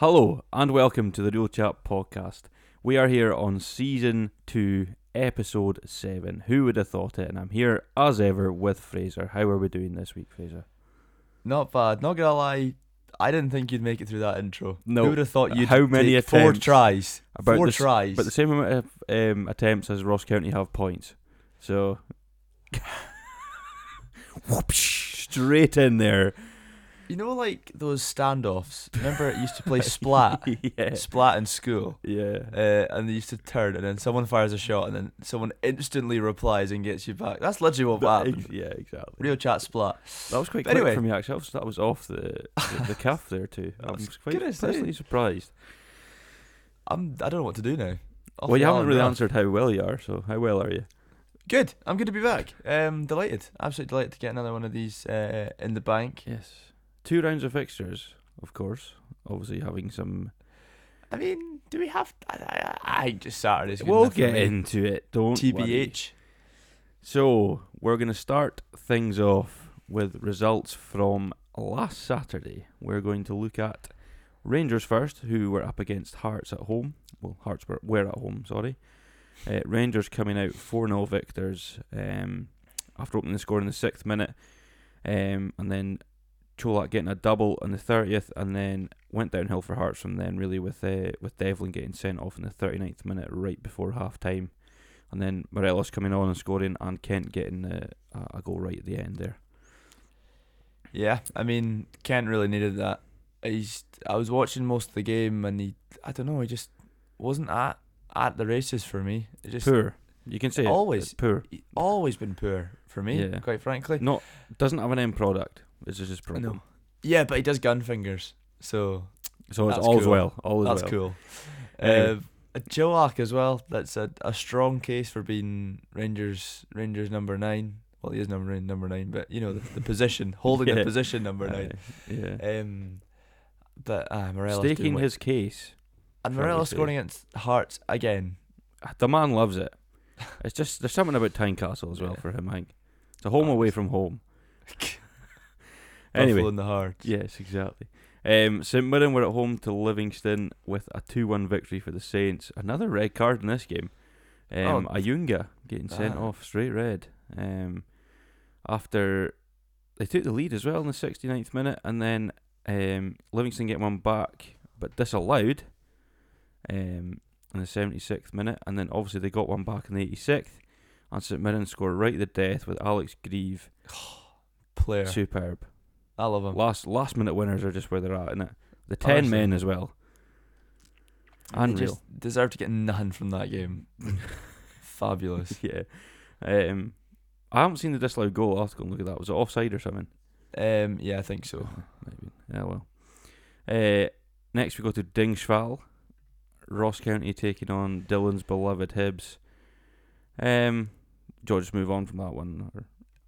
Hello and welcome to the Reel Chat podcast. We are here on season two, episode seven. Who would have thought it? And I'm here as ever with Fraser. How are we doing this week, Fraser? Not bad. Not gonna lie, I didn't think you'd make it through that intro. No. Who would have thought you'd How many take four tries? About four the tries. But the same amount of um, attempts as Ross County have points. So whoopsh, straight in there. You know, like those standoffs. Remember, it used to play Splat, yeah. Splat in school, Yeah. uh, and they used to turn, and then someone fires a shot, and then someone instantly replies and gets you back. That's literally what That- happened. yeah, exactly. Reel chat Splat. That was quite But quick anyway. for me actually. That was, that was off the the, the cuff there too. I was quite pleasantly surprised. I'm. I don't know what to do now. Off well, you haven't really answered how well you are. So how well are you? Good. I'm good to be back. Um, delighted. Absolutely delighted to get another one of these uh, in the bank. Yes. Two rounds of fixtures, of course. Obviously having some. I mean, do we have? I, I, I just Saturday's we'll get into it. Don't worry. TBH. So we're going to start things off with results from last Saturday. We're going to look at Rangers first, who were up against Hearts at home. Well, Hearts were, were at home, sorry. Uh, Rangers coming out 4 0 victors um, after opening the score in the sixth minute. Um, and then Colak getting a double on the 30th, and then went downhill for Hearts from then, really, with uh, with Devlin getting sent off in the 39th minute right before half time. And then Morelos coming on and scoring, and Kent getting uh, a goal right at the end there. Yeah, I mean, Kent really needed that. He's. I was watching most of the game, and he. I don't know. He just wasn't at at the races for me. It just Poor. You can say Always. it's poor. always been poor for me. Yeah. Quite frankly. Not doesn't have an end product. This is his problem. No. Yeah, but he does gun fingers, so So it's all's cool. well. All that's well. cool. Anyway. Uh, Joe Ark as well. That's a a strong case for being Rangers Rangers number nine. Well, he is number nine, number nine, but you know the, the position, holding Yeah. the position number nine. Aye, yeah. Um, but uh, Morelos Staking his case. and Morelos scoring against Hearts again. The man loves it. It's just there's something about Tynecastle as well Yeah. for him. I think it's a home away from home. Buffalo anyway, in the Hearts. yes, exactly. Um, St Mirren were at home to Livingston with a two-one victory for the Saints. Another red card in this game. Um, Oh. Ayunga getting sent Ah. off straight red. Um, after they took the lead as well in the 69th minute, and then um, Livingston get one back, but disallowed. Um, in the 76th minute, and then obviously they got one back in the 86th, and St Mirren scored right the death with Alex Greive, Player. superb. I love them. Last last minute winners are just where they're at, innit? The ten Honestly. men as well. They Unreal. just deserve to get nothing from that game. Fabulous. yeah. Um, I haven't seen the disallowed goal. I'll have to go and look at that. Was it offside or something? Um, yeah, I think so. Maybe. Yeah, well. Uh, next we go to Dingwall. Ross County taking on Dylan's beloved Hibs. Um, do you just move on from that one? Or?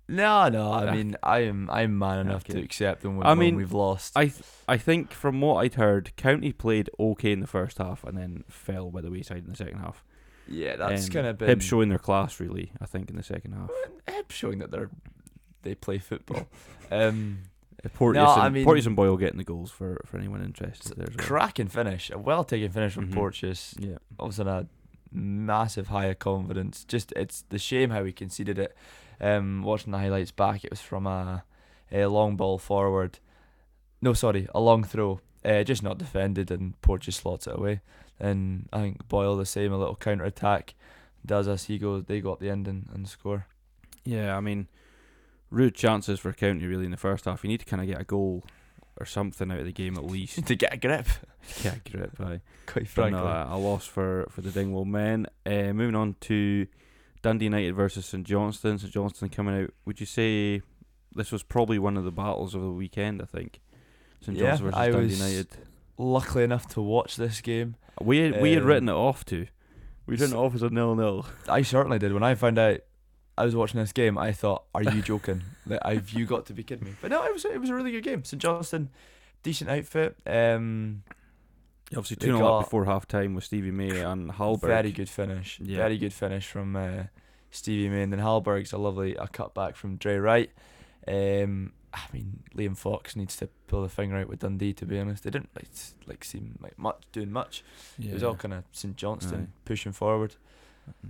No, no. I mean, I am I'm man enough to accept them when, I when mean, we've lost. I th- I think from what I'd heard, County played okay in the first half and then fell by the wayside in the second half. yeah, that's Um, kind of been Hibs showing their class really. I think in the second half. Hibs showing that they're they play football. um, Uh, Porteous, No, and, I mean- Porteous and Boyle getting the goals for, for anyone interested. There well. cracking finish, a well taken finish from Mhm. Porteous. Yeah. Obviously, a massive high of confidence. Just it's the shame how he conceded it. Um, watching the highlights back, it was from a, a long ball forward. No, sorry, a long throw. Uh, just not defended, and Porteous slots it away. And I think Boyle the same, a little counter attack. Does as he goes, they go up the end and, and score. Yeah, I mean, rude chances for County really in the first half. You need to kind of get a goal or something out of the game at least. to get a grip, yeah, grip. Aye. quite frankly. no, a, a loss for, for the Dingwall men. Uh, moving on to Dundee United versus St Johnstone. St Johnstone coming out. Would you say this was probably one of the battles of the weekend? I think St Yeah, Johnston versus I Dundee was- United. Luckily enough to watch this game, We had, we had um, written it off to. We'd written it off as a nil nil. I certainly did. When I found out I was watching this game, I thought, "Are you joking? have you got to be kidding me?" But no, it was it was a really good game. St Johnstone, decent outfit. Um, Obviously, They 2 0 up before half time with Stevie May and Hallberg. very good finish. Yeah. Very good finish from uh, Stevie May, and then Hallberg's a lovely a cutback from Drey Wright. Um, I mean, Liam Fox needs to pull the finger out with Dundee. To be honest, they didn't like like seem like much doing much. It was all kind of St Johnstone pushing forward.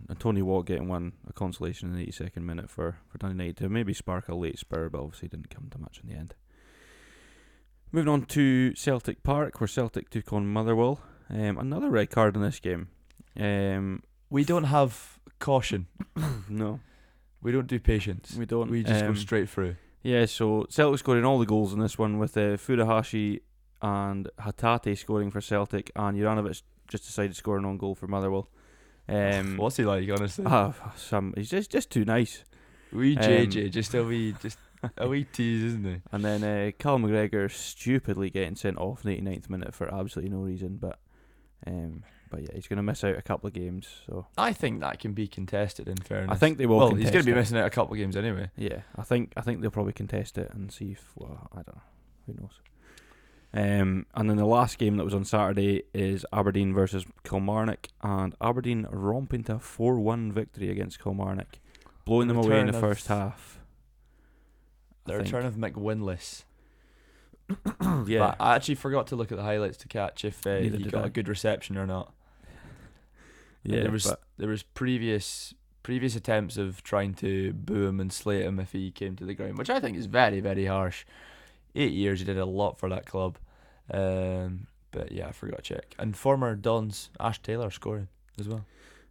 And Tony Watt getting one a consolation in the 82nd minute for for Dundee United to maybe spark a late spur, but obviously didn't come to much in the end. Moving on to Celtic Park, where Celtic took on Motherwell. Um, another red card in this game. Um, We don't have caution. no, We don't do patience. we don't. We just Um, go straight through. Yeah, so Celtic scoring all the goals in this one with uh, Furuhashi and Hatate scoring for Celtic, and Juranovic just decided to score an own goal for Motherwell. Um, What's he like, honestly? ah, some he's just just too nice. wee um, JJ, just a wee, just a wee tease, isn't he? And then uh, Cal McGregor stupidly getting sent off in the 89th minute for absolutely no reason, but um, but yeah, he's going to miss out a couple of games. So I think that can be contested. In fairness, I think they will. Well, he's going to be missing out a couple of games anyway. Yeah, I think I think they'll probably contest it and see if well, I don't know, who knows. Um, and then the last game that was on Saturday is Aberdeen versus Kilmarnock, and Aberdeen romping to a four-one victory against Kilmarnock, blowing them away in the first half. The return of McWinless. yeah, But I actually forgot to look at the highlights to catch if uh, he got I. a good reception or not. yeah, there was there was previous previous attempts of trying to boo him and slate him if he came to the ground, which I think is very very harsh. Eight years, he did a lot for that club. Um, but yeah, I forgot to check. And former Dons Ash Taylor scoring as well.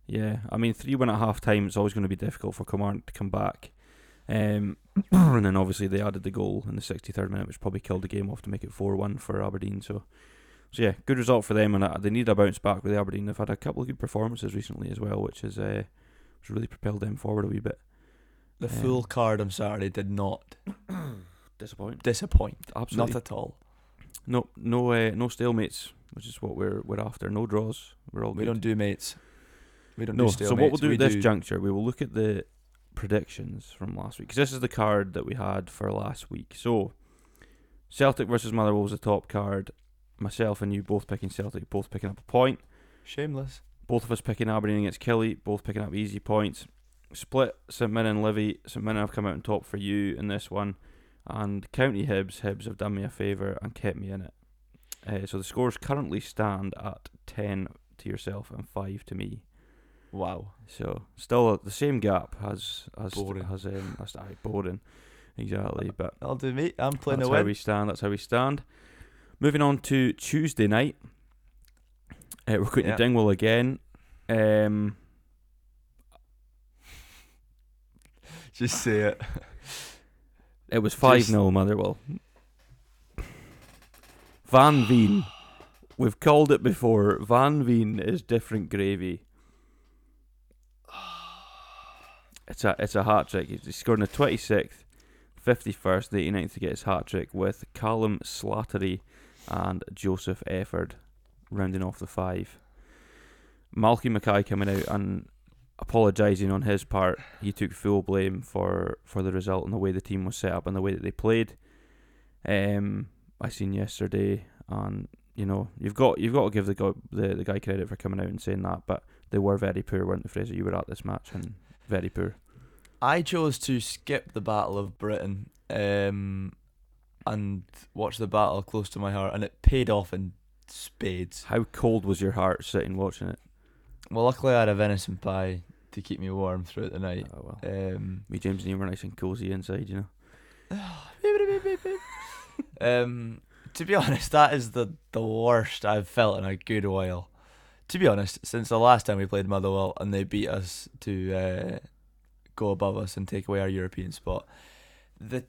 Yeah, I mean, three one at half time. It's always going to be difficult for Kilmarnock to come back. Um, and then obviously they added the goal in the 63rd minute, which probably killed the game off to make it 4 1 for Aberdeen. So, so yeah, good result for them. And uh, they need a bounce back with Aberdeen. They've had a couple of good performances recently as well, which has uh, which really propelled them forward a wee bit. The Um, full card on Saturday did not Disappointing. disappoint. Absolutely. Not at all. no, no, uh, no stalemates, which is what we're we're after. No draws. We're all We good. don't do mates. We don't No, do so what we'll do We at this do- juncture, we will look at the predictions from last week because this is the card that we had for last week. So, Celtic versus Motherwell was the top card. Myself and you both picking Celtic, both picking up a point. Shameless. Both of us picking Aberdeen against Kelly, both picking up easy points. Split St Mirren and Livy. St Mirren have come out on top for you in this one, and County Hibs. Hibs have done me a favour and kept me in it. Uh, so the scores currently stand at ten to yourself and five to me. Wow. So still the same gap as as Boring. as um as aye, boring, exactly. But I'll do me. I'm playing away. that's how we stand. That's how we stand. Moving on to Tuesday night, uh, we're going Yeah. to Dingwall again. Um, Just say it. it was five Just- 0 Motherwell. Van Veen, we've called it before. Van Veen is different gravy. It's a it's a hat trick. He scored in the twenty sixth, fifty first, the 89th to get his hat trick with Callum Slattery and Joseph Efford rounding off the five. Malky Mackay coming out and apologising on his part. He took full blame for, for the result and the way the team was set up and the way that they played. Um, I seen yesterday, and you know you've got you've got to give the guy the, the guy credit for coming out and saying that, but they were very poor, weren't they, Fraser? You were at this match and very poor. I chose to skip the Battle of Britain um, and watch the battle close to my heart, and it paid off in spades. How cold was your heart sitting watching it? Well, luckily I had a venison pie to keep me warm throughout the night. Oh well. Um, Me, James, and you were nice and cozy inside, you know. um, to be honest, that is the, the worst I've felt in a good while. To be honest, since the last time we played Motherwell and they beat us to uh, go above us and take away our European spot, the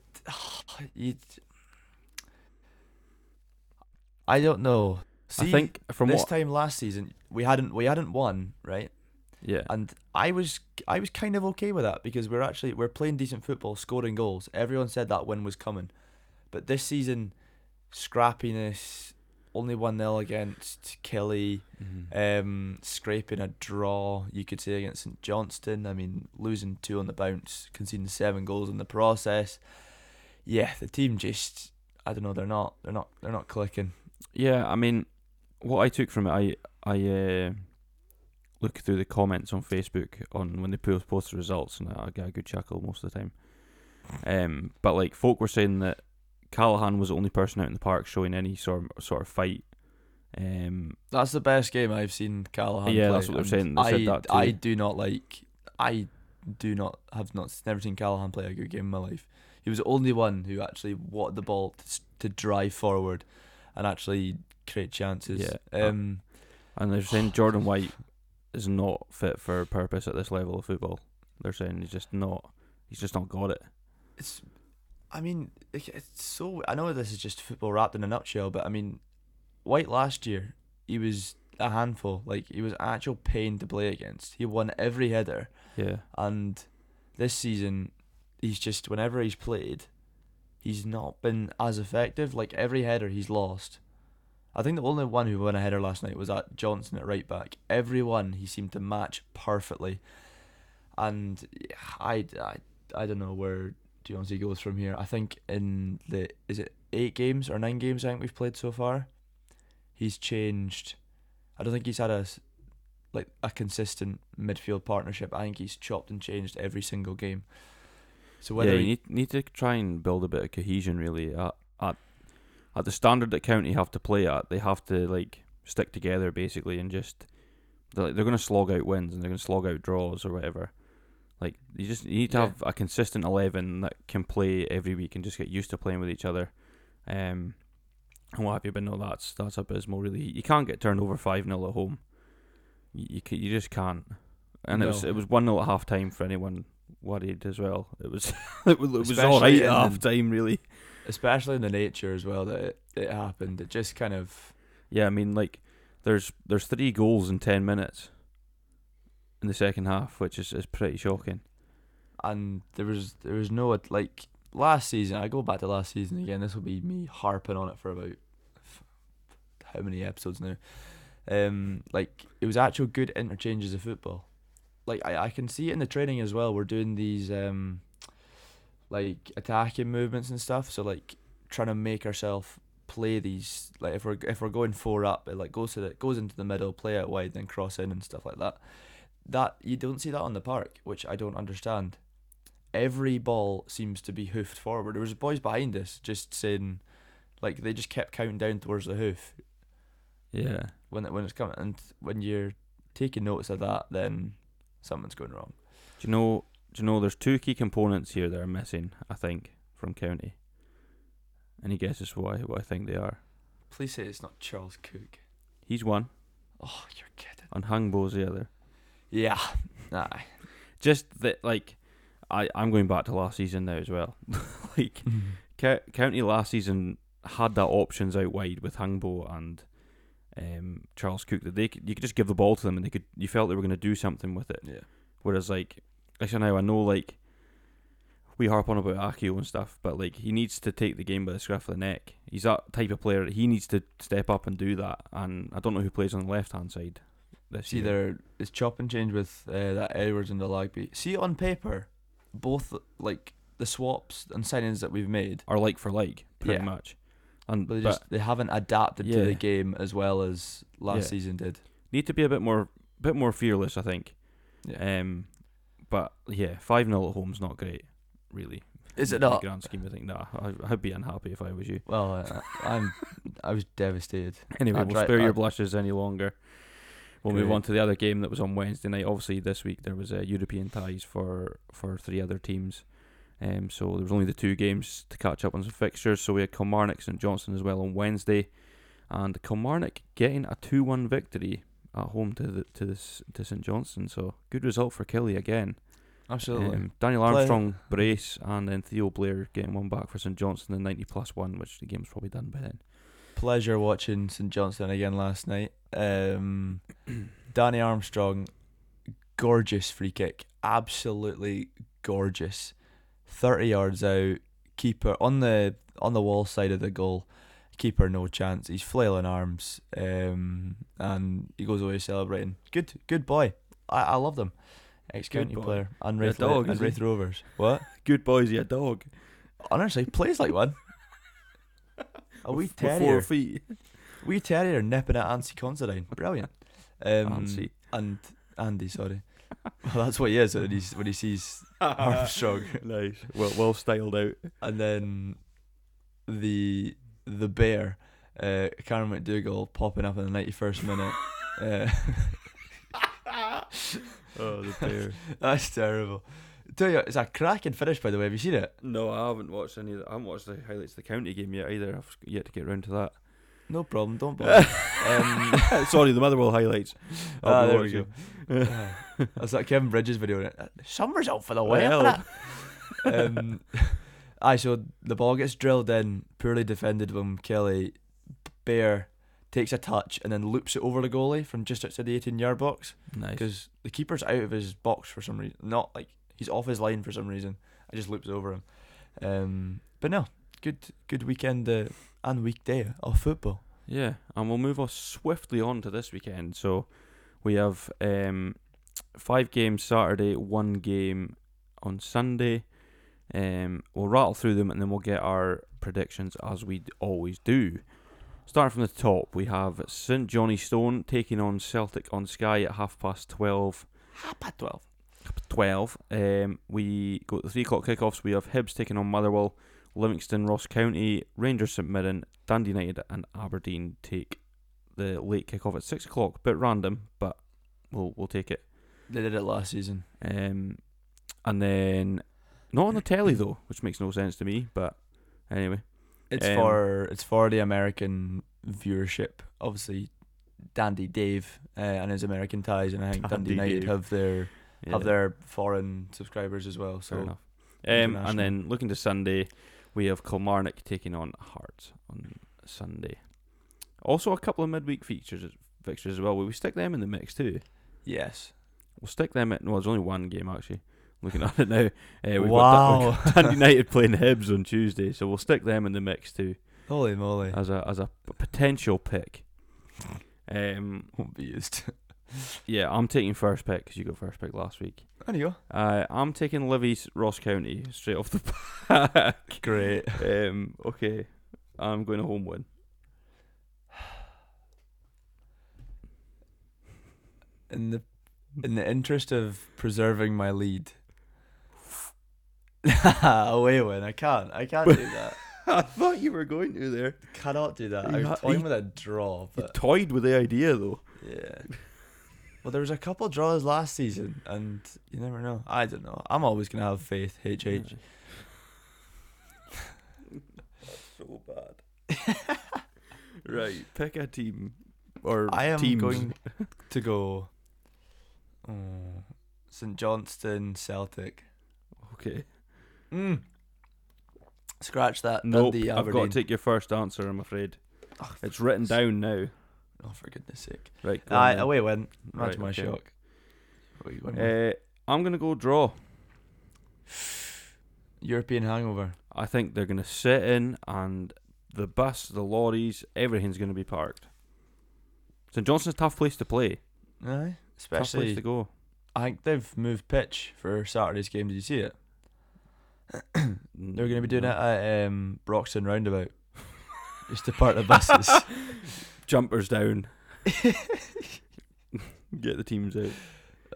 you, I don't know. See, I think from this what, time last season we hadn't we hadn't won right, yeah, and I was I was kind of okay with that because we're actually we're playing decent football, scoring goals. Everyone said that win was coming, but this season, scrappiness, only one 0 against Kelly, Mhm. um, scraping a draw you could say against St Johnstone. I mean, losing two on the bounce, conceding seven goals in the process. Yeah, the team just I don't know. They're not they're not they're not clicking. Yeah, I mean, what I took from it, I I uh, look through the comments on Facebook on when they post post the results, and I get a good chuckle most of the time. Um, but like folk were saying that Callachan was the only person out in the park showing any sort of, sort of fight. Um, That's the best game I've seen Callachan Yeah, play. that's what they're saying. They I, said that too. I do not like. I do not have not never seen Callachan play a good game in my life. He was the only one who actually wanted the ball to, to drive forward and actually create chances. Yeah. Um. and they're saying Jordan White is not fit for purpose at this level of football. They're saying he's just not. He's just not got it. it's I mean it's so I know this is just football wrapped in a nutshell but I mean White last year he was a handful. Like he was actual pain to play against. He won every header. Yeah. and this season he's just whenever he's played he's not been as effective. Like every header he's lost. I think the only one who won a header last night was at Johnson at right back. Every one he seemed to match perfectly. And I, I, I don't know where Jonesy goes from here. I think in the is it eight games or nine games I think we've played so far, he's changed. I don't think he's had a like a consistent midfield partnership. I think he's chopped and changed every single game. So whether yeah, you need need to try and build a bit of cohesion really at at at the standard that county have to play at. They have to like stick together basically and just they're, they're going to slog out wins and they're going to slog out draws or whatever. Like you just you need to Yeah. have a consistent eleven that can play every week and just get used to playing with each other. Um, and what have you? But no, that's that's abysmal. Really, you can't get turned over five 0 at home. You you, you just can't. And it was it was one 0 at half time for anyone worried as well. It was it was, it was all right at half time really. especially in the nature as well that it, it happened. It just kind of Yeah, I mean, like there's there's three goals in ten minutes in the second half, which is, is pretty shocking. and there was there was no like last season. I go back to last season again. This will be me harping on it for about how many episodes now. Um, like it was actual good interchanges of football. Like I, I can see it in the training as well. We're doing these um, like attacking movements and stuff. So like trying to make ourselves play these like if we're if we're going four up, it like goes to the goes into the middle, play out wide, then cross in and stuff like that. That you don't see that on the park, which I don't understand. Every ball seems to be hoofed forward. There was boys behind us just saying, like they just kept counting down towards the hoof Yeah, when it, when it's coming, and when you're taking notice of that, then something's going wrong. do you know? Do you know? There's two key components here that are missing. I think from County. Any guesses why? What I think they are? Please say it's not Charles Cook. He's one, Oh, you're kidding. and Hungbo's the other. Yeah, aye. Just that, like, I I'm going back to last season now as well. like, Co- County last season had that options out wide with Hungbo and um, Charles Cook that they could, you could just give the ball to them and they could you felt they were going to do something with it. yeah. Whereas like actually now I know like we harp on about Akio and stuff, but like he needs to take the game by the scruff of the neck. He's that type of player. He needs to step up and do that. And I don't know who plays on the left hand side. This See, year. there it's chop and change with uh, that Edwards and the Lagby. See, on paper, both like the swaps and signings that we've made, are like for like pretty Yeah. much. And but they just they haven't adapted to Yeah. the game as well as last Yeah. season did. need to be a bit more bit more fearless. I think. Yeah. Um, but yeah, five 0 at home's not great, really. Is it in the not? grand scheme of things? Nah, I, I'd be unhappy if I was you. Well, uh, I'm I was devastated. Anyway, I'd we'll spare your I'd- blushes any longer. We'll move on to the other game that was on Wednesday night. Obviously, this week there was uh, European ties for for three other teams. Um, so there was only the two games to catch up on some fixtures. So we had Kilmarnock and Johnson as well on Wednesday, and Kilmarnock getting a two-one victory at home to the to this to St Johnson. So good result for Kelly again. Absolutely. Um, Daniel Play- Armstrong brace and then Theo Blair getting one back for St Johnson in ninety plus one, which the game's probably done by then. Pleasure watching St Johnstone again last night. Um, Danny Armstrong, gorgeous free kick, absolutely gorgeous. Thirty yards out, keeper on the on the wall side of the goal. Keeper no chance. He's flailing arms, um, and he goes away celebrating. Good, good boy. I, I love them. Ex county player and Raith, dog, and is Raith? Rovers. What? Good boys, yeah, dog. Honestly, plays like one. A wee With four feet. Wee terrier nipping at Ansi Considine. Brilliant. Um, Ansi. And Andy, sorry. well, that's what he is when, he's, when he sees Armstrong. nice. Well, well styled out. And then the the bear, uh, Karen McDougal popping up in the ninety first minute. Uh, Oh, the bear. that's terrible. Tell you, it's a cracking finish by the way. Have you seen it? no, I haven't watched any. Of the, I haven't watched the highlights of the county game yet either. I've yet to get round to that. No problem. Don't bother. um, Sorry, the Motherwell highlights. I'll ah, there we go. Ah, That's that Kevin Bridges video. Uh, Summer's out for the Well. um, aye, so the ball gets drilled in, poorly defended from Kelly. Bear takes a touch and then loops it over the goalie from just outside the 18 yard box Nice. because the keeper's out of his box for some reason. Not like he's off his line for some reason. I just loops over him. Um, but no, good good weekend uh, and weekday of football. Yeah, and we'll move us swiftly on to this weekend. So we have um, five games Saturday, one game on Sunday. Um, we'll rattle through them and then we'll get our predictions as we always do. Starting from the top, we have St Johnny Stone taking on Celtic on Sky at half past twelve. Half past 12. 12. Um, we go to the 3 o'clock kickoffs. We have Hibs taking on Motherwell, Livingston, Ross County, Rangers St Mirren, Dundee United, and Aberdeen take the late kickoff at 6 o'clock. Bit random, but we'll, we'll take it. They did it last season. Um, and then, not on the telly though, which makes no sense to me, but anyway. It's Um, for it's for the American viewership. Obviously, Dandy Dave uh, and his American ties, and I think Dandy Dundee United Dave. have their Yeah, have their foreign subscribers as well. fair So enough. Um, and then looking to Sunday, we have Kilmarnock taking on Hearts on Sunday. Also, a couple of midweek features fixtures as well. Will we stick them in the mix too? yes, We'll stick them at. No, there's only one game actually. Looking at it now, uh, we've wow, got Dundee United playing Hibs on Tuesday, so we'll stick them in the mix too holy moly, as a as a p- potential pick. Um, won't be used. yeah, I'm taking first pick because you got first pick last week. there you go. Uh, I'm taking Livy's Ross County straight off the back. Great. um, okay, I'm going to home win. In the in the interest of preserving my lead. Away win. I can't. I can't do that. I thought you were going to there. Cannot do that. You I ha- toying with a draw, You toyed with the idea though. Yeah. Well, there was a couple draws last season, and you never know. I don't know. I'm always gonna have faith. HH. so bad. right, pick a team or I am teams. going to go. Oh, St Johnstone Celtic. Okay. Mm. Scratch that. Nope. Dundee, I've got to take your first answer. I'm afraid Oh, it's written down now. Oh, for goodness sake! Right. go on Aye, then. away win. Much Right, my okay. shock. What are you? Uh, I'm gonna go draw. European hangover. I think they're gonna sit in, and the bus, the lorries, everything's gonna be parked. St Johnson's a tough place to play. Aye, Tough place especially. to go. I think they've moved pitch for Saturday's game. Did you see it? They're going to be doing it at um, Broxden Roundabout. Just to park the buses. Jumpers down. Get the teams out.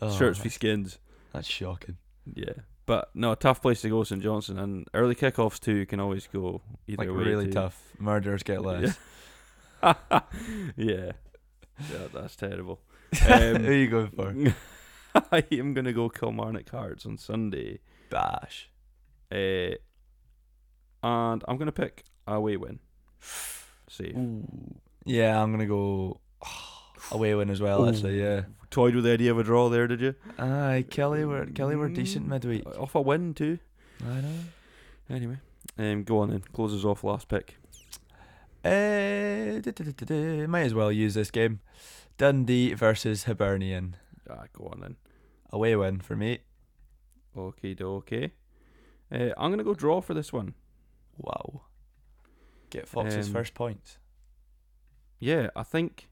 Oh, Shirts for skins. That's shocking. Yeah. But no, a tough place to go, St Johnson, and early kickoffs too you can always go either Like way. really too. tough. Murderers get less. yeah. yeah, that's terrible. Who Um, are you going for? I am gonna go Kilmarnock Hearts on Sunday, Bash. uh, and I'm gonna pick a away win. See, Yeah, I'm gonna go away win as well. Actually, yeah. toyed with the idea of a draw there, did you? Aye, Kelly were Kelly were decent Mm, midweek. Off a win too. I know. Anyway, um, go on then. Closes off last pick. Uh, might as well use this game. Dundee versus Hibernian. Ah, go on then. Away win for me. Okay, okay. Uh, I'm gonna go draw for this one. Wow. Get Fox's Um, first points. Yeah, I think.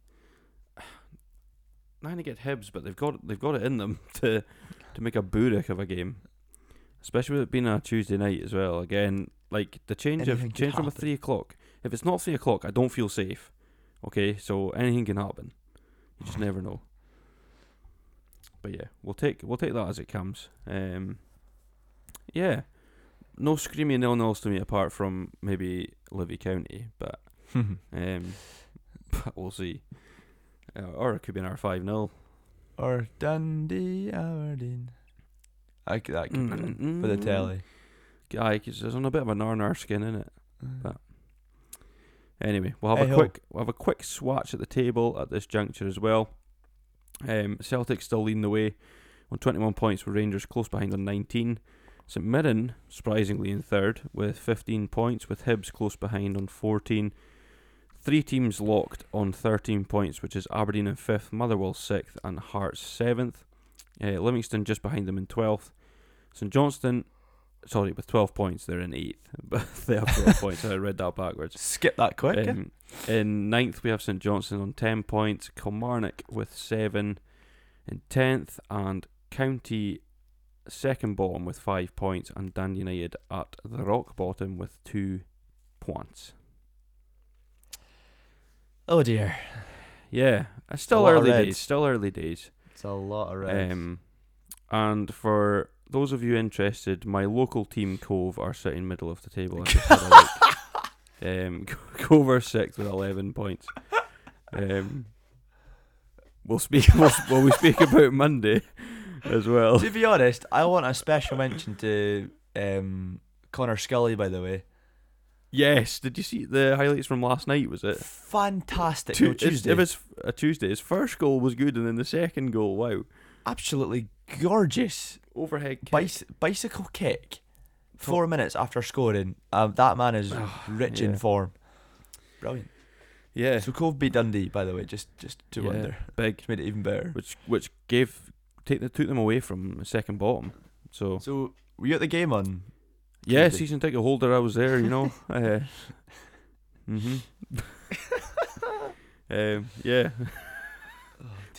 Not to get Hibs, but they've got they've got it in them to to make a burek of a game, especially with it being a Tuesday night as well. Again, like the change Anything of change from a three o'clock. If it's not three o'clock, I don't feel safe. Okay, so anything can happen. You just never know. But yeah, we'll take we'll take that as it comes. Um, yeah, no screaming nil nils to me apart from maybe Livy County, but um, but we'll see. Uh, or it could be an R five 0 or Dundee Aberdeen. I c- that could be Mm, for the mm. telly. Aye, 'cause there's on a bit of a nar skin in it. But- Anyway, we'll have a Hey-ho. quick we'll have a quick swatch at the table at this juncture as well. Um, Celtic still leading the way on 21 points with Rangers close behind on 19. St Mirren surprisingly in third with 15 points with Hibs close behind on 14. Three teams locked on 13 points, which is Aberdeen in fifth, Motherwell sixth, and Hearts seventh. Uh, Livingston just behind them in 12th. St Johnstone, sorry, with 12 points, they're in eighth, but they have 12 points. I read that backwards. Skip that quick. Um, in ninth, we have St Johnstone on 10 points, Kilmarnock with 7 in 10th, and County second bottom with 5 points, and Dan United at the rock bottom with 2 points. oh dear, Yeah, it's still early days, still early days. it's a lot of red. Um, and for those of you interested, my local team Cove are sitting middle of the table. I just had a look. Um, Cove are sixth with eleven points. Um, we'll speak. We'll, well, we speak about Monday as well. to be honest, I want a special mention to um, Connor Scully. By the way, Yes, did you see the highlights from last night? Was it fantastic. Tu- no, Tuesday, It was a Tuesday. His first goal was good, and then the second goal, wow, absolutely gorgeous. overhead kick. Bicy- bicycle kick. Four minutes after scoring, um, that man is Ah, rich yeah. in form. Brilliant. yeah, So Cove beat Dundee, by the way, just just to Yeah. wonder, big, which made it even better. which which gave take the, took them away from second bottom. So So were you at the game on? Yeah, Tuesday. season ticket holder. I was there, you know. uh, mhm. um, yeah,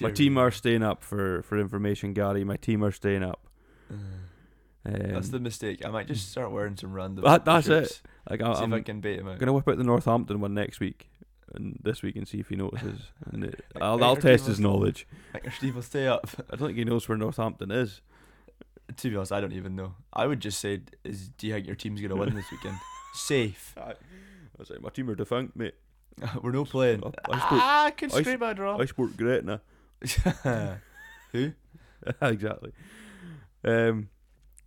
my team are staying up for for information, Gary. My team are staying up. Um, That's the mistake. I might just start wearing some random. That- that's it. like I, See I'm if I can bait him out. gonna whip out the Northampton one next week, and this week and see if he notices. And it, I'll I'll test his knowledge. Like Steve will stay up. I don't think he knows where Northampton is. to be honest, I don't even know. I would just say, "Is do you think your team's gonna win this weekend?" Safe. I was like, my team are defunct, mate. We're no playing. I, I sport, Ah, I can scream. I a draw. I sport Gretna. Who? exactly. Um,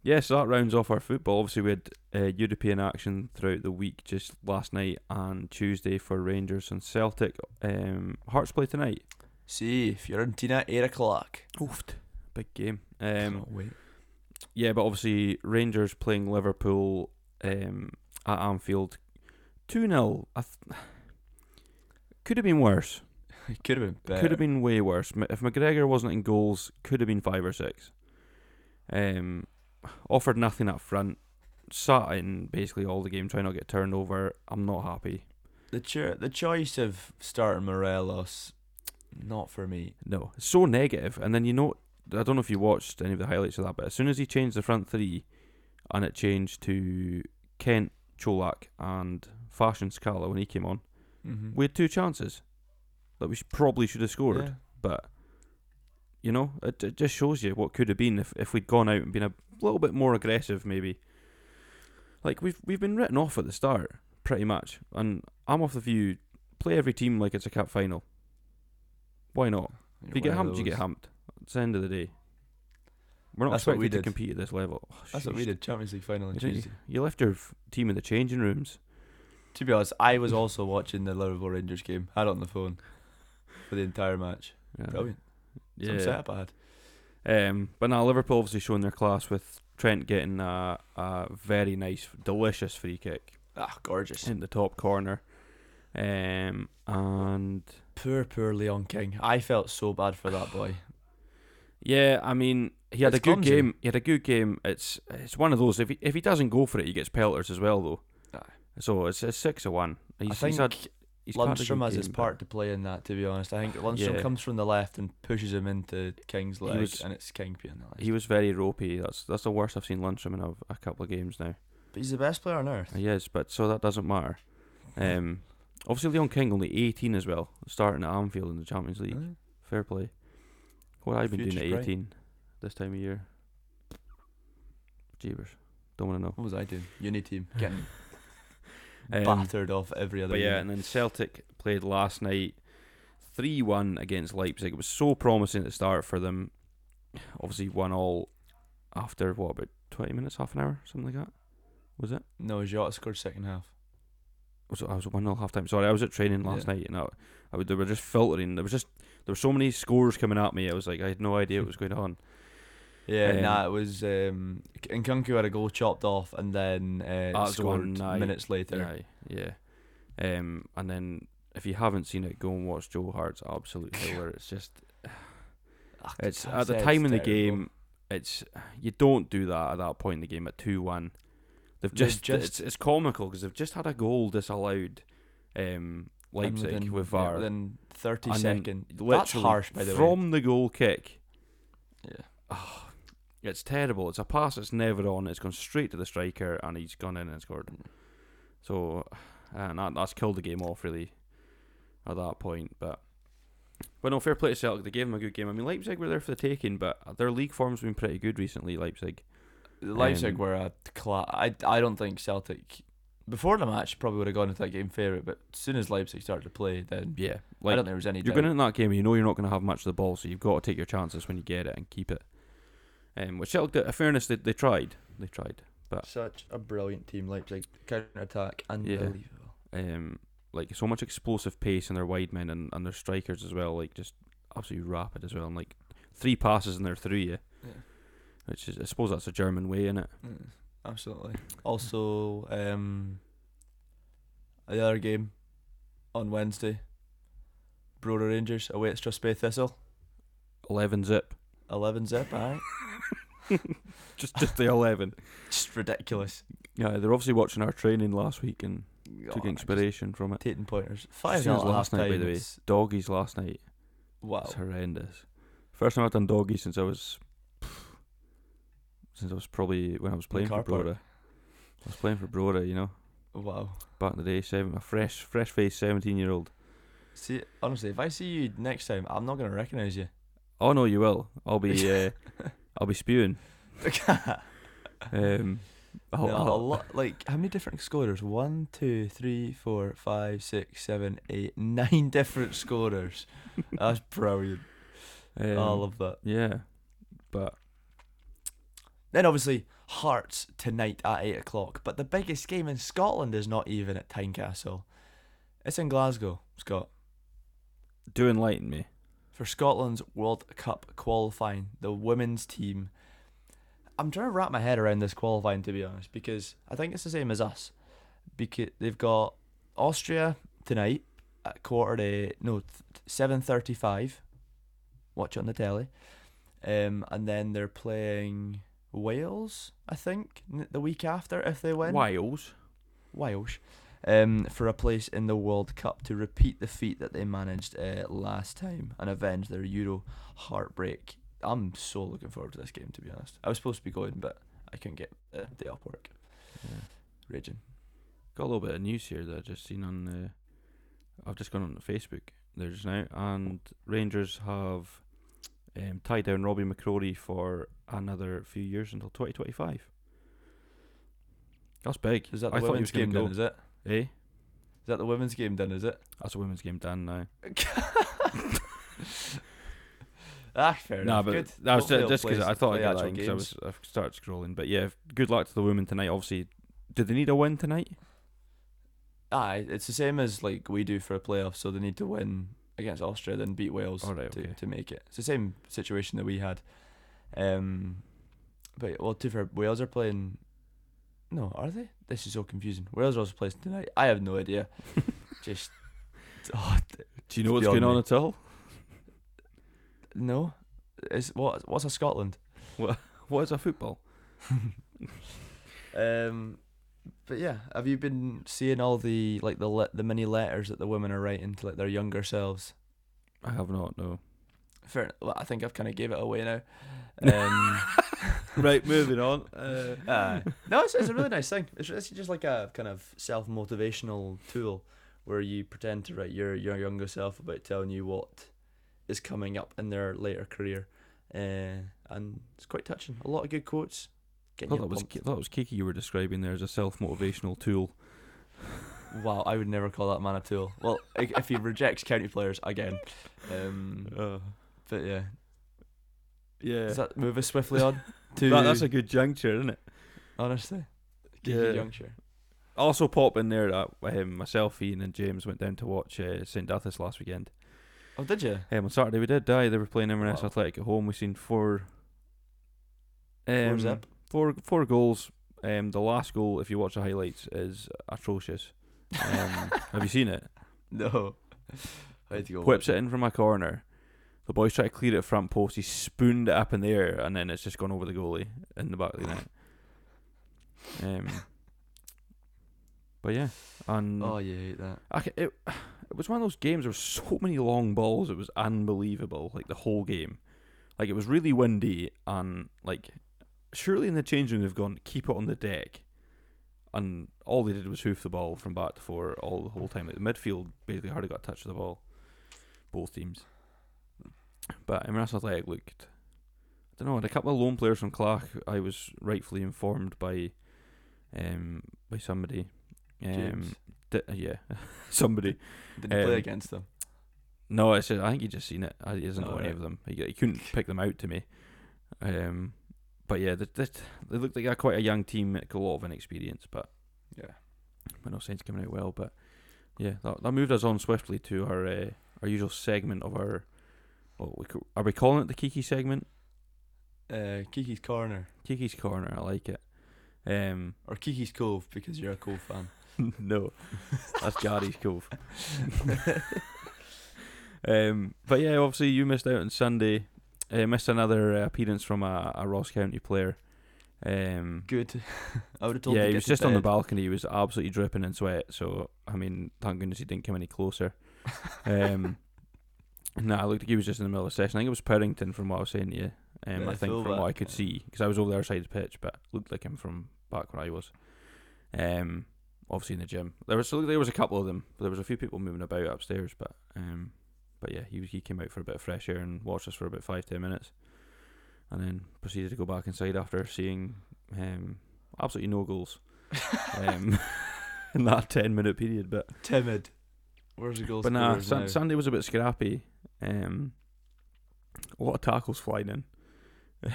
yeah, so that rounds off our football. Obviously, we had uh, European action throughout the week, just last night and Tuesday for Rangers and Celtic. Um, Hearts play tonight. See, if you're in Tina, eight o'clock. Oofed. Big game. Um, wait. yeah, but obviously Rangers playing Liverpool um, at Anfield, two 0 th- Could have been worse. It could have been better. Could have been way worse. If McGregor wasn't in goals, could have been five or six. Um, offered nothing up front. Sat in basically all the game, trying not to get turned over. I'm not happy. the cho- the choice of starting Morelos, not for me. No, it's so negative. And then you know, I don't know if you watched any of the highlights of that, but as soon as he changed the front three, and it changed to Kent, Colak, and Fashion Sakala when he came on, Mm-hmm. we had two chances that we sh- probably should have scored. but you know, it, it just shows you what could have been if, if we'd gone out and been a little bit more aggressive, maybe. Like we've we've been written off at the start, pretty much, and I'm of the view play every team like it's a cup final. Why not? If you get humped, you get humped. It's the end of the day. We're not That's expected we to compete at this level. Oh, That's what we did. Champions League final on You, Tuesday. you left your f- team in the changing rooms. To be honest, I was also watching the Liverpool Rangers game. Had it on the phone for the entire match. Yeah. Brilliant. Some Yeah. setup I had. Um, but now Liverpool obviously showing their class with Trent getting a, a very nice, delicious free kick Ah, gorgeous. in the top corner. Um, and Poor, poor Leon King. I felt so bad for that boy. yeah, I mean he had It's a good clumsy. game. He had a good game. It's it's one of those. If he if he doesn't go for it, he gets pelters as well though. Aye. So it's a six of one. He's, I think he's had he's Lundstram has his game, but part to play in that. To be honest, I think Lundstram Yeah. comes from the left and pushes him into King's leg, was- and it's King being the left. He was very ropey. That's that's the worst I've seen Lundstram in a, a couple of games now. but he's the best player on earth. He is, but so that doesn't matter. Um, obviously Leon King only 18 as well, starting at Anfield in the Champions League. Aye. Fair play. What I've been doing at bright. 18 this time of year. Jeebers. Don't want to know. What was I doing? Uni team getting Um, battered off every other. But yeah, and then Celtic played last night, three one against Leipzig. It was so promising at the start for them. Obviously, one all after what about twenty minutes, half an hour, something like that. Was it? no, Jota scored second half. Was it, I was one 0 half time. Sorry, I was at training last Yeah. night, and I, I would, they were just filtering. There was just there were so many scores coming at me. I was like, I had no idea what was going on. Yeah, Um, nah, it was. Um, Nkunku had a goal chopped off, and then uh, was the one, scored minutes later. Aye, yeah. Um, and then if you haven't seen it, go and watch Joe Hart's absolute killer. It's just Ah, It's at the time in the game. It's you don't do that at that point in the game at two one. They've just, just- it's, it's comical because they've just had a goal disallowed. Um, Leipzig within- with yeah, within thirty seconds. That's harsh, by the way. from the goal kick. Yeah. Oh, it's terrible. It's a pass that's never on. It's gone straight to the striker, and he's gone in and scored. So, and that, that's killed the game off really. At that point, but but no fair play to Celtic. They gave him a good game. I mean, Leipzig were there for the taking, but their league form's been pretty good recently. Leipzig. Leipzig Um, were a cla- I I don't think Celtic before the match probably would have gone into that game favourite, but as soon as Leipzig started to play, then Yeah, I don't think there was any. you're doubt. going in that game, you know you're not going to have much of the ball, so you've got to take your chances when you get it and keep it. Um, which Celtic, in fairness, they, they tried. They tried. But Such a brilliant team, Leipzig counter attack, unbelievable. Um, like so much explosive pace in their wide men and, and their strikers as well. Like just absolutely rapid as well. And like three passes and they're through you, Yeah. which is I suppose that's a German way in it. Mm, absolutely. Also, um, the other game on Wednesday, Brora Rangers away at Strathspey Thistle, Eleven zip, eleven zip. Alright, just just the eleven. just ridiculous. Yeah, they're obviously watching our training last week and took Oh, inspiration from it. Taking pointers. Five as last night, by the way. Doggies last night. Wow. It's horrendous. First time I've done doggies since I was since I was probably when I was playing for car park. Brora. I was playing for Brora, you know, Wow. back in the day. Seven, a fresh, fresh faced seventeen year old. See, honestly, if I see you next time, I'm not gonna recognize you. Oh no, you will. I'll be, uh, I'll be spewing. Um, I'll, No, a lot, like how many different scorers? One, two, three, four, five, six, seven, eight, nine different scorers. That's brilliant. um, I love that. yeah, but Then obviously Hearts tonight at eight o'clock. But the biggest game in Scotland is not even at Tynecastle. It's in Glasgow, Scott. do enlighten me. For Scotland's World Cup qualifying, the women's team. I'm trying to wrap my head around this qualifying to be honest, because I think it's the same as us. Because they've got Austria tonight at quarter to no seven thirty five. Watch it on the telly, um, and then they're playing Wales. I think the week after if they win. Wales. Wales, um, for a place in the World Cup to repeat the feat that they managed uh, last time and avenge their Euro heartbreak. I'm so looking forward to this game, to be honest. I was supposed to be going, but I couldn't get uh, day off work. Yeah. Raging. Got a little bit of news here that I just seen on. Uh, I've just gone on Facebook there just now, and Rangers have um, tied down Robby McCrorie for another few years until 2025. That's big. Is that the I thought he was game go. is it? Eh? Is that the women's game done, is it? That's a women's game done now. ah, fair enough. but Good. that was Hopefully just because I thought I'd get that actual I was I started scrolling. But yeah, good luck to the women tonight. Obviously, do they need a win tonight? Aye, it's the same as like we do for a playoff, so they need to win against Austria, then beat Wales to, okay. to make it. It's the same situation that we had. Um, but well, to fair, Wales are playing. No, are they? This is so confusing. Wales are also playing tonight. I have no idea. Just oh, Do you know what's going on me. at all? no. Is what? What's a Scotland? What? What is a football? Um, but yeah, have you been seeing all the like the le- the mini letters that the women are writing to like their younger selves? I have not. No. Fair. Well, I think I've kind of gave it away now. Um, right, moving on. Uh, uh, no, it's, it's a really nice thing. It's, it's just like a kind of self motivational tool where you pretend to write your your younger self about telling you what is coming up in their later career, uh, and it's quite touching. A lot of good quotes. I thought that was. Ki- that was Kiki you were describing there as a self motivational tool. Wow, I would never call that man a tool. Well, if he rejects county players again, um, Uh, but yeah, yeah, does that move us swiftly on to That- that's a good juncture, isn't it? honestly, Kiki Yeah. juncture. Also, pop in there that um, myself, Ian, and James went down to watch uh, St. Duthus last weekend. Oh, did you? Um, on Saturday we did. Die. They were playing Inverness Wow. Athletic at home. We seen four. Four Um, zip. Four four goals. Um, the last goal, if you watch the highlights, is atrocious. Um, have you seen it? No. I had to go. Whips it in from a corner. The boys try to clear it front post. He spooned it up in the air, and then it's just gone over the goalie in the back of the net. Um, but yeah, and Oh, you hate that. I it, it was one of those games. There were so many long balls. It was unbelievable. Like the whole game, like it was really windy and like surely in the change room they've gone keep it on the deck, and all they did was hoof the ball from back to four all the whole time. Like the midfield basically hardly got a touch of the ball. Both teams, but Inverness Athletic looked. I don't know. And a couple of lone players from Clach. I was rightfully informed by, um, by somebody. Um. Di- yeah, somebody. Did you play um, against them? No, I said I think he just seen it. I, he doesn't know any of them. He, he couldn't pick them out to me. Um, but yeah, they, they, they looked like a, quite a young team, like a lot of inexperience, but Yeah. but no sense coming out well. But yeah, that, that moved us on swiftly to our uh, our usual segment of our. What we co- are we calling it the Kiki segment? Uh, Kiki's Corner. Kiki's corner. I like it. Um, Or Kiki's Cove because you're a Cove fan. no, that's Gary's Cove. um, but yeah, obviously you missed out on Sunday. Uh, missed another uh, appearance from a, a Ross County player. Um, Good. I would have told yeah, to he get was to just on the bed. balcony. He was absolutely dripping in sweat. So I mean, thank goodness he didn't come any closer. Um, nah, it looked like he was just in the middle of the session. I think it was Perrington from what I was saying to you. Um, Yeah, I think from what I could see, because I was over the other side of the pitch, but looked like him from back where I was. Um, obviously in the gym. There was there was a couple of them, but there was a few people moving about upstairs. But um, but yeah, he he came out for a bit of fresh air and watched us for about five ten minutes, and then proceeded to go back inside after seeing um absolutely no goals. um, in that ten minute period, but Timid. Where's the goal but nah, now? Sunday was a bit scrappy. Um, a lot of tackles flying in,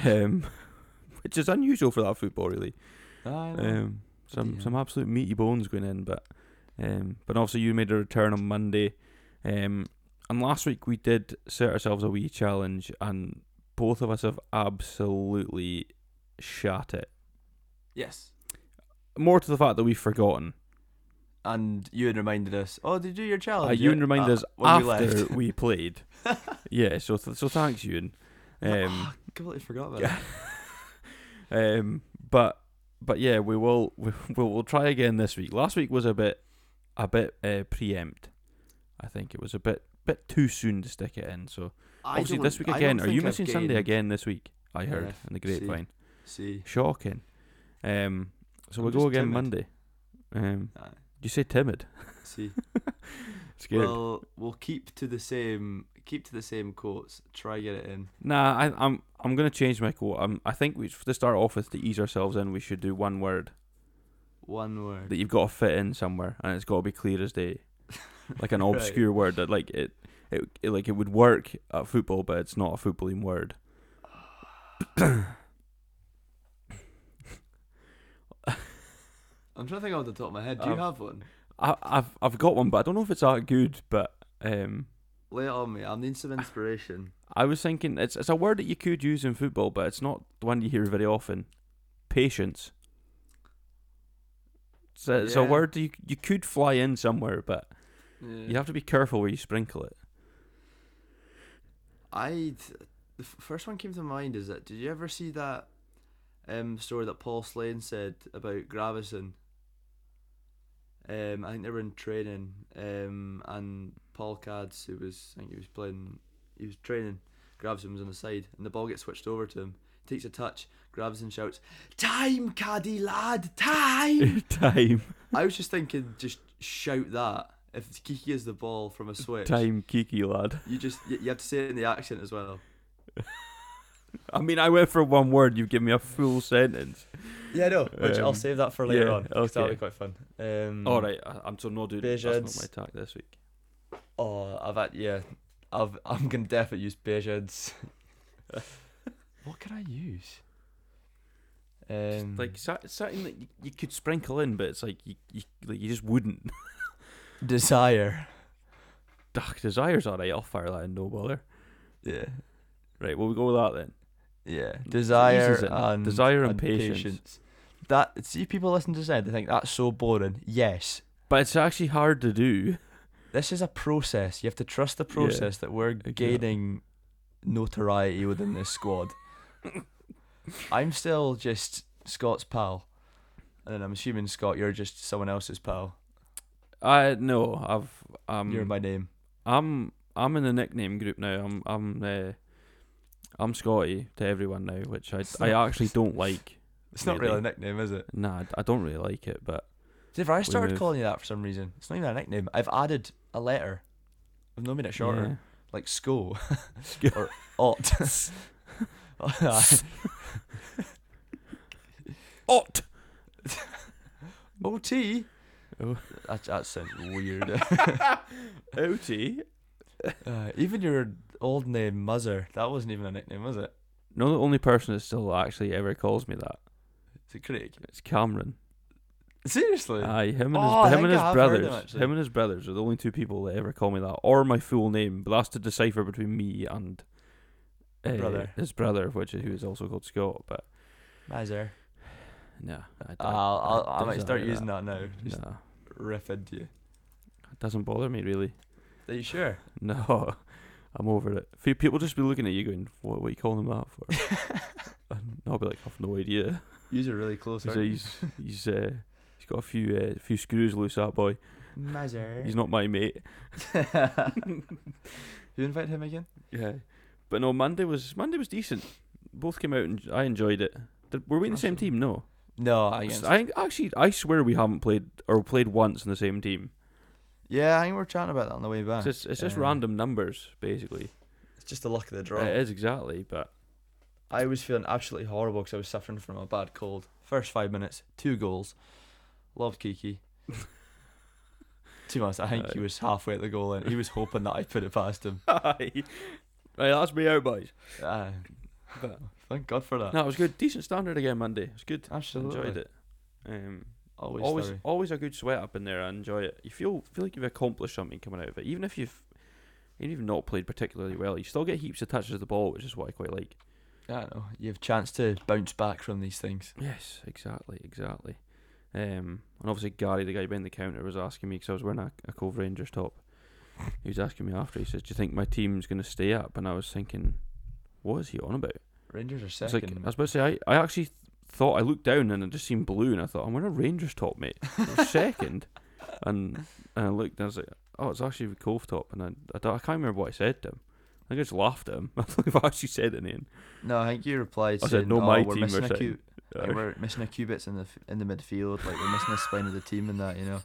um, which is unusual for that football, really. Um, some Yeah. some absolute meaty bones going in, but um, but obviously you made a return on Monday, um, and last week we did set ourselves a wee challenge, and both of us have absolutely shat it. yes. More to the fact that we've forgotten. And you had reminded us. Oh, did you do your challenge? Uh, Ewan yet?" reminded Uh, us when we after left. we played. yeah, so th- so thanks, Ewan. Um, Ah, completely forgot about Yeah. um, but but yeah, we will we, we'll, we'll try again this week. Last week was a bit a bit uh, preempt. I think it was a bit bit too soon to stick it in. So I obviously this week again. Are you I've missing Sunday again this week? I heard Yeah, in the see. grapevine. See. Shocking. Um, so I'm we'll go again timid. Monday. Um, you say timid? see. Scared? Well, we'll keep to the same. Keep to the same quotes. Try get it in. nah, I, I'm I'm gonna change my quote. Um, I think we to start off with to ease ourselves in, we should do one word. One word. that you've got to fit in somewhere, and it's got to be clear as day, like an Right. obscure word that like it, it, it like it would work at football, but it's not a footballing word. I'm trying to think off the top of my head. Do you Um, have one? I, I've I've got one, but I don't know if it's that good. But um, Lay it on me. I need some inspiration. I was thinking it's it's a word that you could use in football, but it's not the one you hear very often. Patience. It's a, it's a Yeah. word you you could fly in somewhere, but Yeah. you have to be careful where you sprinkle it. I the f- first one came to mind is that did you ever see that um story that Paul Slane said about Gravesen? Um, I think they were in training, um, and Paul Cads, who was I think he was playing, he was training. grabs him on the side, and the ball gets switched over to him. Takes a touch. grabs and shouts, "Time, caddy lad, time!" Time, I was just thinking, just shout that if Kiki is the ball from a switch. time, Kiki lad. You just you you have to say it in the accent as well. I mean, I went for one word. You give me a full sentence. Yeah, no. Which I'll Um, save that for later yeah, on. 'cause That'll be quite fun. Um, All right, I, I'm so not doing. That's not my attack this week. Oh, I've had yeah. I've I'm gonna definitely use Beijeds. what can I use? Um, Like something that you, you could sprinkle in, but it's like you, you like you just wouldn't. desire. Ugh, Desire's alright. I'll fire that in no bother. Yeah. Right, well we go with that then. Yeah, desire and Desire and patience. That see, people listen to this, they think that's so boring. Yes, But it's actually hard to do. this is a process. You have to trust the Yeah, process that we're gaining notoriety within this squad. I'm still just Scott's pal, and I'm assuming Scott, you're just someone else's pal. I no, I've um you're my name. I'm I'm in the nickname group now. I'm I'm uh, I'm Scotty to everyone now, which I It's I not- actually don't like. It's not really. really a nickname, is it? Nah, I- don't really like it, but See, if I started calling you that for some reason, it's not even a nickname. I've added a letter. I've not made it shorter, yeah. like SCO Sco- or OT. Ot. OT. Oh. That that sounds weird. OT. uh, even your old name Muzzer, that wasn't even a nickname, was it? No, the only person that still actually ever calls me that. Is it Craig? It's Cameron. Seriously? Aye, him and Oh, his, him and his heard him, brothers. Him and his brothers are the only two people that ever call me that, or my full name. But that's to decipher between me and uh, Brother. his brother, which is who is also called Scott. But Muzzer. No, I, I'll, I'll, I might start using that now. Just Nah, riff into you. it doesn't bother me really. Are you sure? No, I'm over it. Few people just be looking at you going, "What, what are you calling him that for?" and I'll be like, "I've no idea." Yous are really close. So he's he's uh, he's got a few uh, few screws loose. That boy. Muzzer. He's not my mate. you invite him again? Yeah, but no. Monday was Monday was decent. Both came out and I enjoyed it. Did, were we in the same team? No. No, I guess. I actually I swear we haven't played or played once in the same team. Yeah, I think we're chatting about that on the way back. It's just, it's just Uh, random numbers basically. It's just the luck of the draw. It is exactly, but I was feeling absolutely horrible because I was suffering from a bad cold. First five minutes, two goals. Loved Kiki. to be honest, I think he was halfway at the goal and he was hoping that I put it past him. Aye. right, that's me out, boys. Uh, But thank God for that. no, it was good. Decent standard again Monday. It was good. Absolutely. Enjoyed it. Um, Always, always, always a good sweat up in there. I enjoy it. You feel feel like you've accomplished something coming out of it, even if you've even if you've not played particularly well. You still get heaps of touches of the ball, which is what I quite like. I don't know. You have chance to bounce back from these things. Yes, exactly, exactly. Um, and obviously Gary, the guy behind the counter, was asking me because I was wearing a, a Cove Rangers top. He was asking me after. He says, "Do you think my team's going to stay up?" And I was thinking, "What is he on about?" Rangers are It's like second. I was about to say, I, I actually thought I looked down and I just seen blue, and I thought I'm wearing a Rangers top, mate. Second, and and I looked and I was like, oh, it's actually a Cove top, and I I, don't- I can't remember what I said to him. I think I just laughed at him. I don't think if I actually said anything. no, I think you replied I said, "No, oh, my we're team missing a second." cube. Like, we're missing a cubits in the f- in the midfield. Like we're missing a spine of the team and that, you know.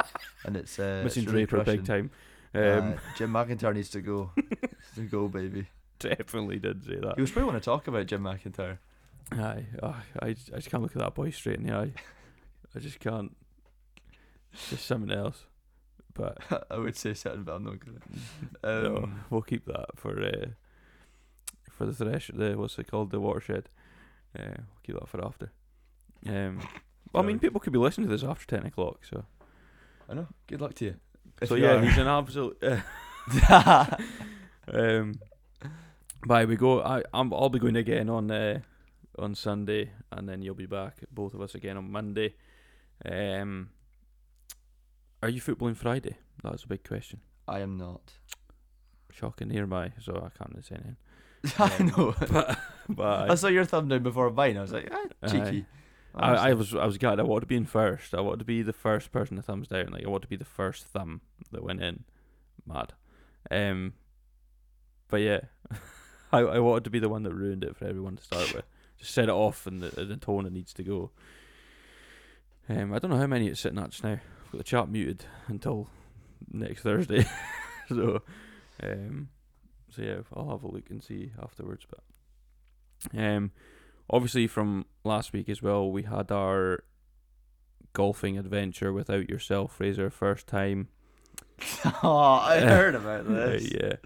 And it's uh, Missing it's really Draper big crushing. time. Um, Uh, Jim McIntyre needs to go. to go, baby. definitely did say that. He was probably want to talk about Jim McIntyre. Aye, oh, I, I just can't look at that boy straight in the eye. I just can't. It's just something else. But I would say something, but I'm not gonna. no, Um, we'll keep that for uh, for the thresh. The what's it called? The watershed. Uh, we'll keep that for after. Um, well, I mean, people could be listening to this after ten o'clock. So, I know. Good luck to you. If so you yeah, are. he's an absolute. Uh, um, bye. We go. I I'm, I'll be going again on uh, on Sunday, and then you'll be back. Both of us again on Monday. Um, are you footballing Friday? That's a big question. I am not. Shocking nearby, so I can't really say anything. I know. But, but I saw your thumb down before mine. I was like, ah, cheeky. I, I was I was glad. I wanted to be in first. I wanted to be the first person to thumbs down. Like I wanted to be the first thumb that went in. Mad. Um. But yeah, I I wanted to be the one that ruined it for everyone to start with. Just set it off and the the tone it needs to go. Um. I don't know how many it's sitting at just now. I've got the chat muted until next Thursday. so, um. So yeah, I'll have a look and see afterwards. But Um, obviously from last week as well, we had our golfing adventure without yourself, Fraser. First time. oh, I heard about this. yeah.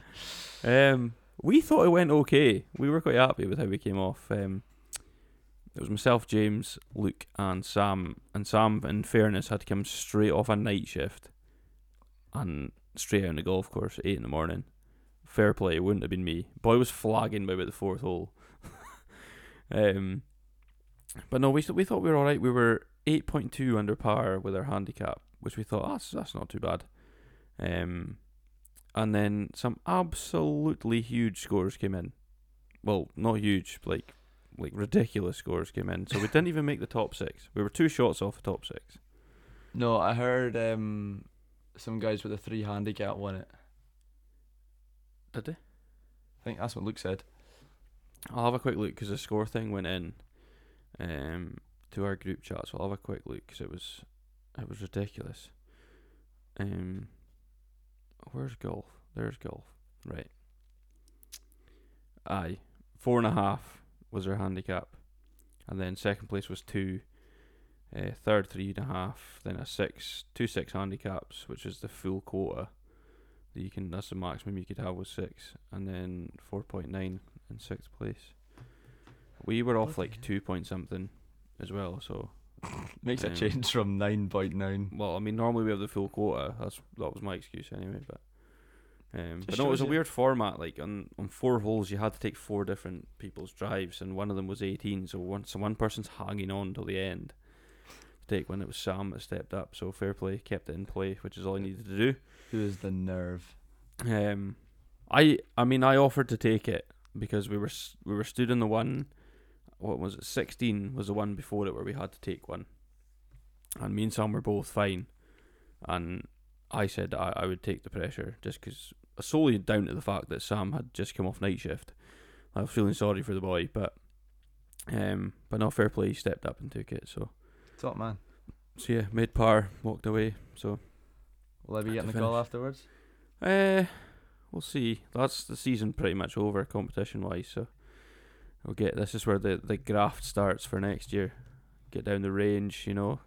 Um, we thought it went okay. We were quite happy with how we came off. Um, it was myself, James, Luke, and Sam. And Sam, in fairness, had to come straight off a night shift and straight out on the golf course at eight in the morning. Fair play, it wouldn't have been me. Boy was flagging by about the fourth hole. um, but no, we we thought we were all right. We were eight point two under par with our handicap, which we thought oh, that's that's not too bad. Um, and then some absolutely huge scores came in. Well, not huge, like like ridiculous scores came in. So we didn't even make the top six. We were two shots off the top six. No, I heard um, some guys with a three handicap won it. Did they? I think that's what Luke said. I'll have a quick look because the score thing went in um, to our group chat. So I'll have a quick look because it was it was ridiculous. Um, where's golf? There's golf. Right. Aye, four and a half was our handicap, and then second place was two. Uh, third three and a half, then a six, two six handicaps, which is the full quota that you can. That's the maximum you could have was six, and then four point nine in sixth place. We were off like two point something as well. So, Makes Um, a change from nine point nine. well, I mean, normally we have the full quota. That's that was my excuse anyway. But, um, but no, it was a weird format. Like on on four holes, you had to take four different people's drives, and one of them was eighteen. So one so one person's hanging on till the end. To take when it was Sam that stepped up. So fair play, kept it in play, which is all he needed to do. Who is the nerve? Um, I I mean I offered to take it because we were we were stood in the one. What was it? Sixteen was the one before it where we had to take one, and me and Sam were both fine, and I said I, I would take the pressure just because solely down to the fact that Sam had just come off night shift. I was feeling sorry for the boy, but um, but no fair play. He stepped up and took it. So Top man. so yeah, made par, walked away. So Will I be getting the call afterwards? Uh, we'll see. That's the season pretty much over competition wise. So we'll get. This is where the the graft starts for next year. Get down the range, you know.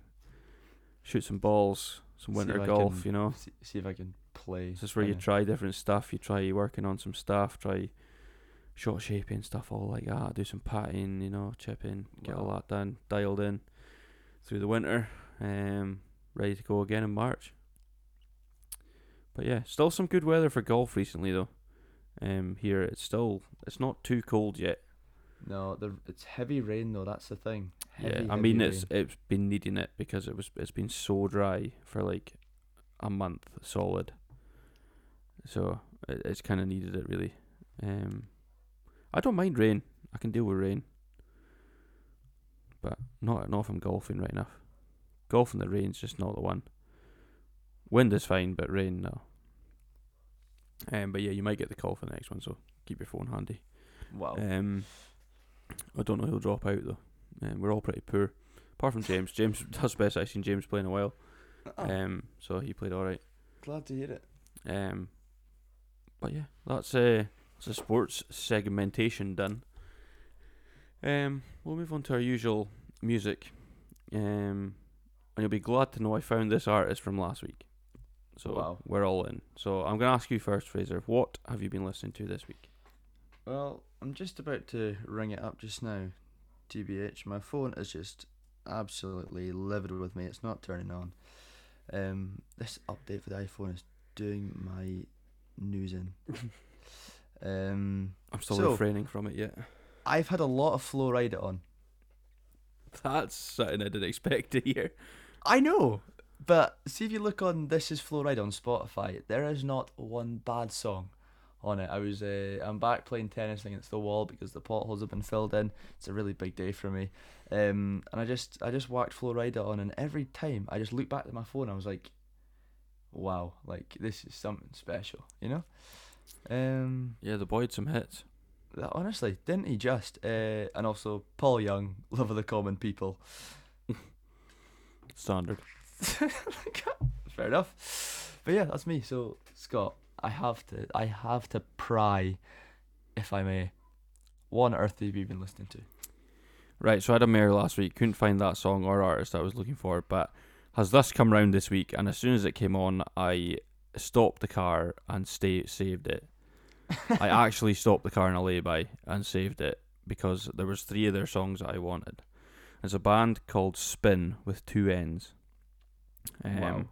Shoot some balls, some winter golf, can you know. See, see if I can play. This is where you try different stuff. You try working on some stuff. Try short shaping stuff, all like that. Do some patting, you know, chipping. Get all that done, dialed in through the winter. Um, ready to go again in March. But yeah, still some good weather for golf recently though. Um, here it's still it's not too cold yet. No, the it's heavy rain though. That's the thing. yeah, Heavy, I mean it's rain. it's been needing it because it was it's been so dry for like a month solid. So it, it's kind of needed it really. Um, I don't mind rain. I can deal with rain. But not not if I'm golfing right enough. Golfing the rain's just not the one. Wind is fine, but rain no. Um, but yeah, you might get the call for the next one, so keep your phone handy. wow. Um, I don't know who'll drop out though. Um, we're all pretty poor, apart from James. James the best I've seen James play in a while. Oh, Um, so he played all right. glad to hear it. Um, but yeah, that's uh, that's the sports segmentation done. Um, we'll move on to our usual music. Um, and you'll be glad to know I found this artist from last week. So Wow. we're all in. So I'm gonna ask you first, Fraser. What have you been listening to this week? Well, I'm just about to ring it up just now. TBH, my phone is just absolutely livid with me. It's not turning on. Um, this update for the iPhone is doing my news in. um, I'm still So- refraining from it yet. I've had a lot of Flo Rida on. That's something I didn't expect to hear. I know, but see if you look on This Is Rida on Spotify, there is not one bad song on it. I was uh, I'm back playing tennis against the wall because the potholes have been filled in. It's a really big day for me, um, and I just I just whacked Flo Rida on, and every time I just look back at my phone, I was like, wow, like this is something special, you know. Um, Yeah, the boy had some hits. that- honestly, didn't he just? Uh, and also Paul Young, Love of the Common People. Standard. Fair enough. But yeah, that's me. So Scott, I have to I have to pry, if I may, What on earth have you been listening to? Right, so I had a mare last week. Couldn't find that song or artist I was looking for, but has this come round this week? And as soon as it came on, I stopped the car and stay saved it. I actually stopped the car in a lay-by and saved it because there was three of their songs that I wanted. There's a band called Spinn with two N's. Um, Wow.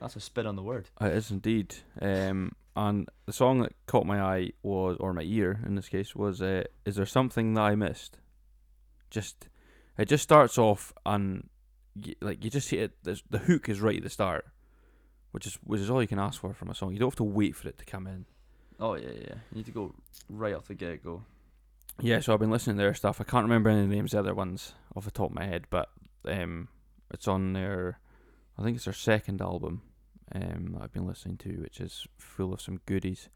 That's a spin on the word. It is indeed. Um, and the song that caught my eye was, or my ear in this case, was uh, "Is there something that I missed?" Just, it just starts off and y- like you just hit it. The hook is right at the start, which is which is all you can ask for from a song. You don't have to wait for it to come in. Oh yeah, yeah. You need to go right off the get go. Yeah, so I've been listening to their stuff. I can't remember any of the names of the other ones off the top of my head, but um, it's on their, I think it's their second album, um, that I've been listening to, which is full of some goodies.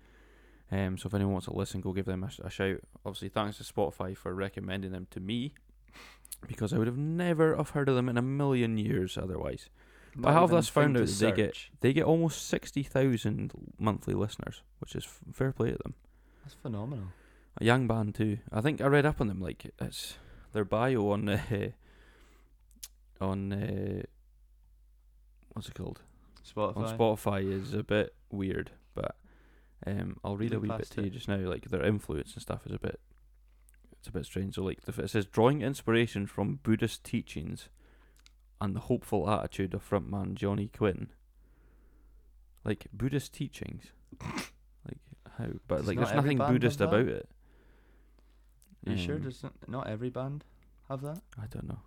Um, so if anyone wants to listen, go give them a, sh- a shout. Obviously, thanks to Spotify for recommending them to me, because I would have never have heard of them in a million years otherwise. But I have thus found out that they get they get almost sixty thousand monthly listeners, which is f- fair play to them. That's phenomenal. A young band too. I think I read up on them. Like it's their bio on uh, on uh, what's it called Spotify. on Spotify is a bit weird, but um, I'll read a wee bit to you just now. Like their influence and stuff is a bit it's a bit strange. So like the, it says drawing inspiration from Buddhist teachings and the hopeful attitude of frontman Johnny Quinn. Like Buddhist teachings, like how? But Does like not there's every nothing band have Buddhist that? about it. Are you sure? Um, Does not, not every band have that? I don't know.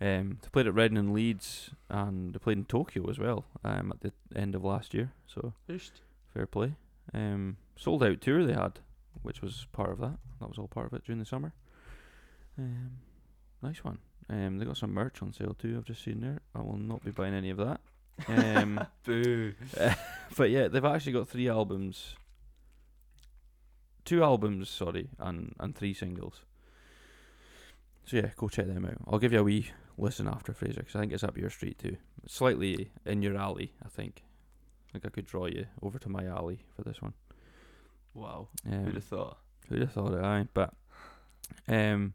Um, they played at Reading and Leeds, and they played in Tokyo as well. Um, at the end of last year, so fair play. Um, sold out tour they had, which was part of that. That was all part of it during the summer. Um, nice one. Um, they got some merch on sale too. I've just seen there. I will not be buying any of that. Um, boo. but yeah, they've actually got three albums. Two albums, sorry, and and three singles. So yeah, go check them out. I'll give you a wee listen after Fraser because I think it's up your street too. It's slightly in your alley, I think. I think I could draw you over to my alley for this one. Wow. Um, Who'd have thought? Who'd have thought it? Aye, but um,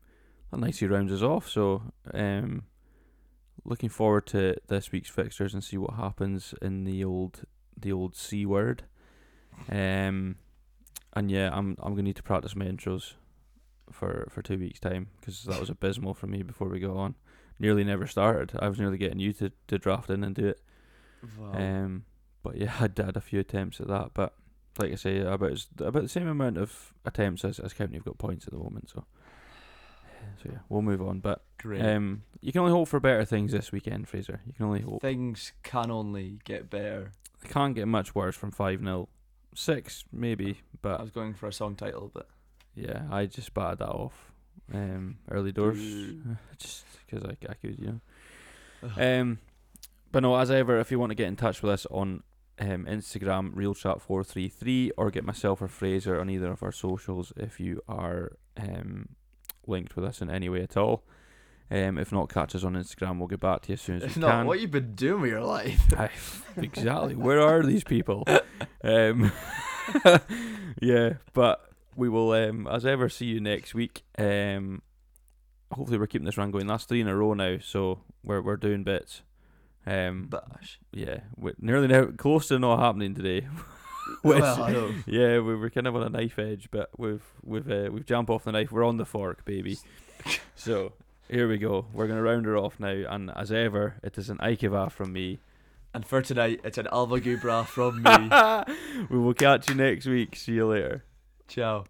that nicely rounds us off. So um, looking forward to this week's fixtures and see what happens in the old the old c word. Um, and yeah, I'm I'm gonna need to practice my intros for for two weeks time because that was abysmal for me before we go on. Nearly never started. I was nearly getting you to, to draft in and do it. Wow. Um, but yeah, I did a few attempts at that. But like I say, about about the same amount of attempts as as County have got points at the moment. So, so yeah, we'll move on. But Great. um, you can only hope for better things this weekend, Fraser. You can only hope. Things can only get better. They can't get much worse from five 0 Six maybe, But I was going for a song title, but yeah, I just batted that off. Um, early doors, just because I, I could, you know. Um, but no, as ever, if you want to get in touch with us on um, Instagram, reelchat433, or get myself or Fraser on either of our socials if you are um, linked with us in any way at all. Um, if not, catch us on Instagram. We'll get back to you as soon as if we not, can. what you've been doing with your life? I, exactly. Where are these people? Um, yeah, but we will, um, as ever, see you next week. Um, hopefully, we're keeping this run going. That's three in a row now, so we're we're doing bits. Um, Bash. yeah, we're nearly now close to not happening today. Which- well, I know. yeah, we were kind of on a knife edge, but we've we've uh, we've jumped off the knife. We're on the fork, baby. so here we go. We're gonna round her off now, and as ever, it is an Aikava from me. And for tonight, it's an Alva Gubra from me. we will catch you next week. See you later. Ciao.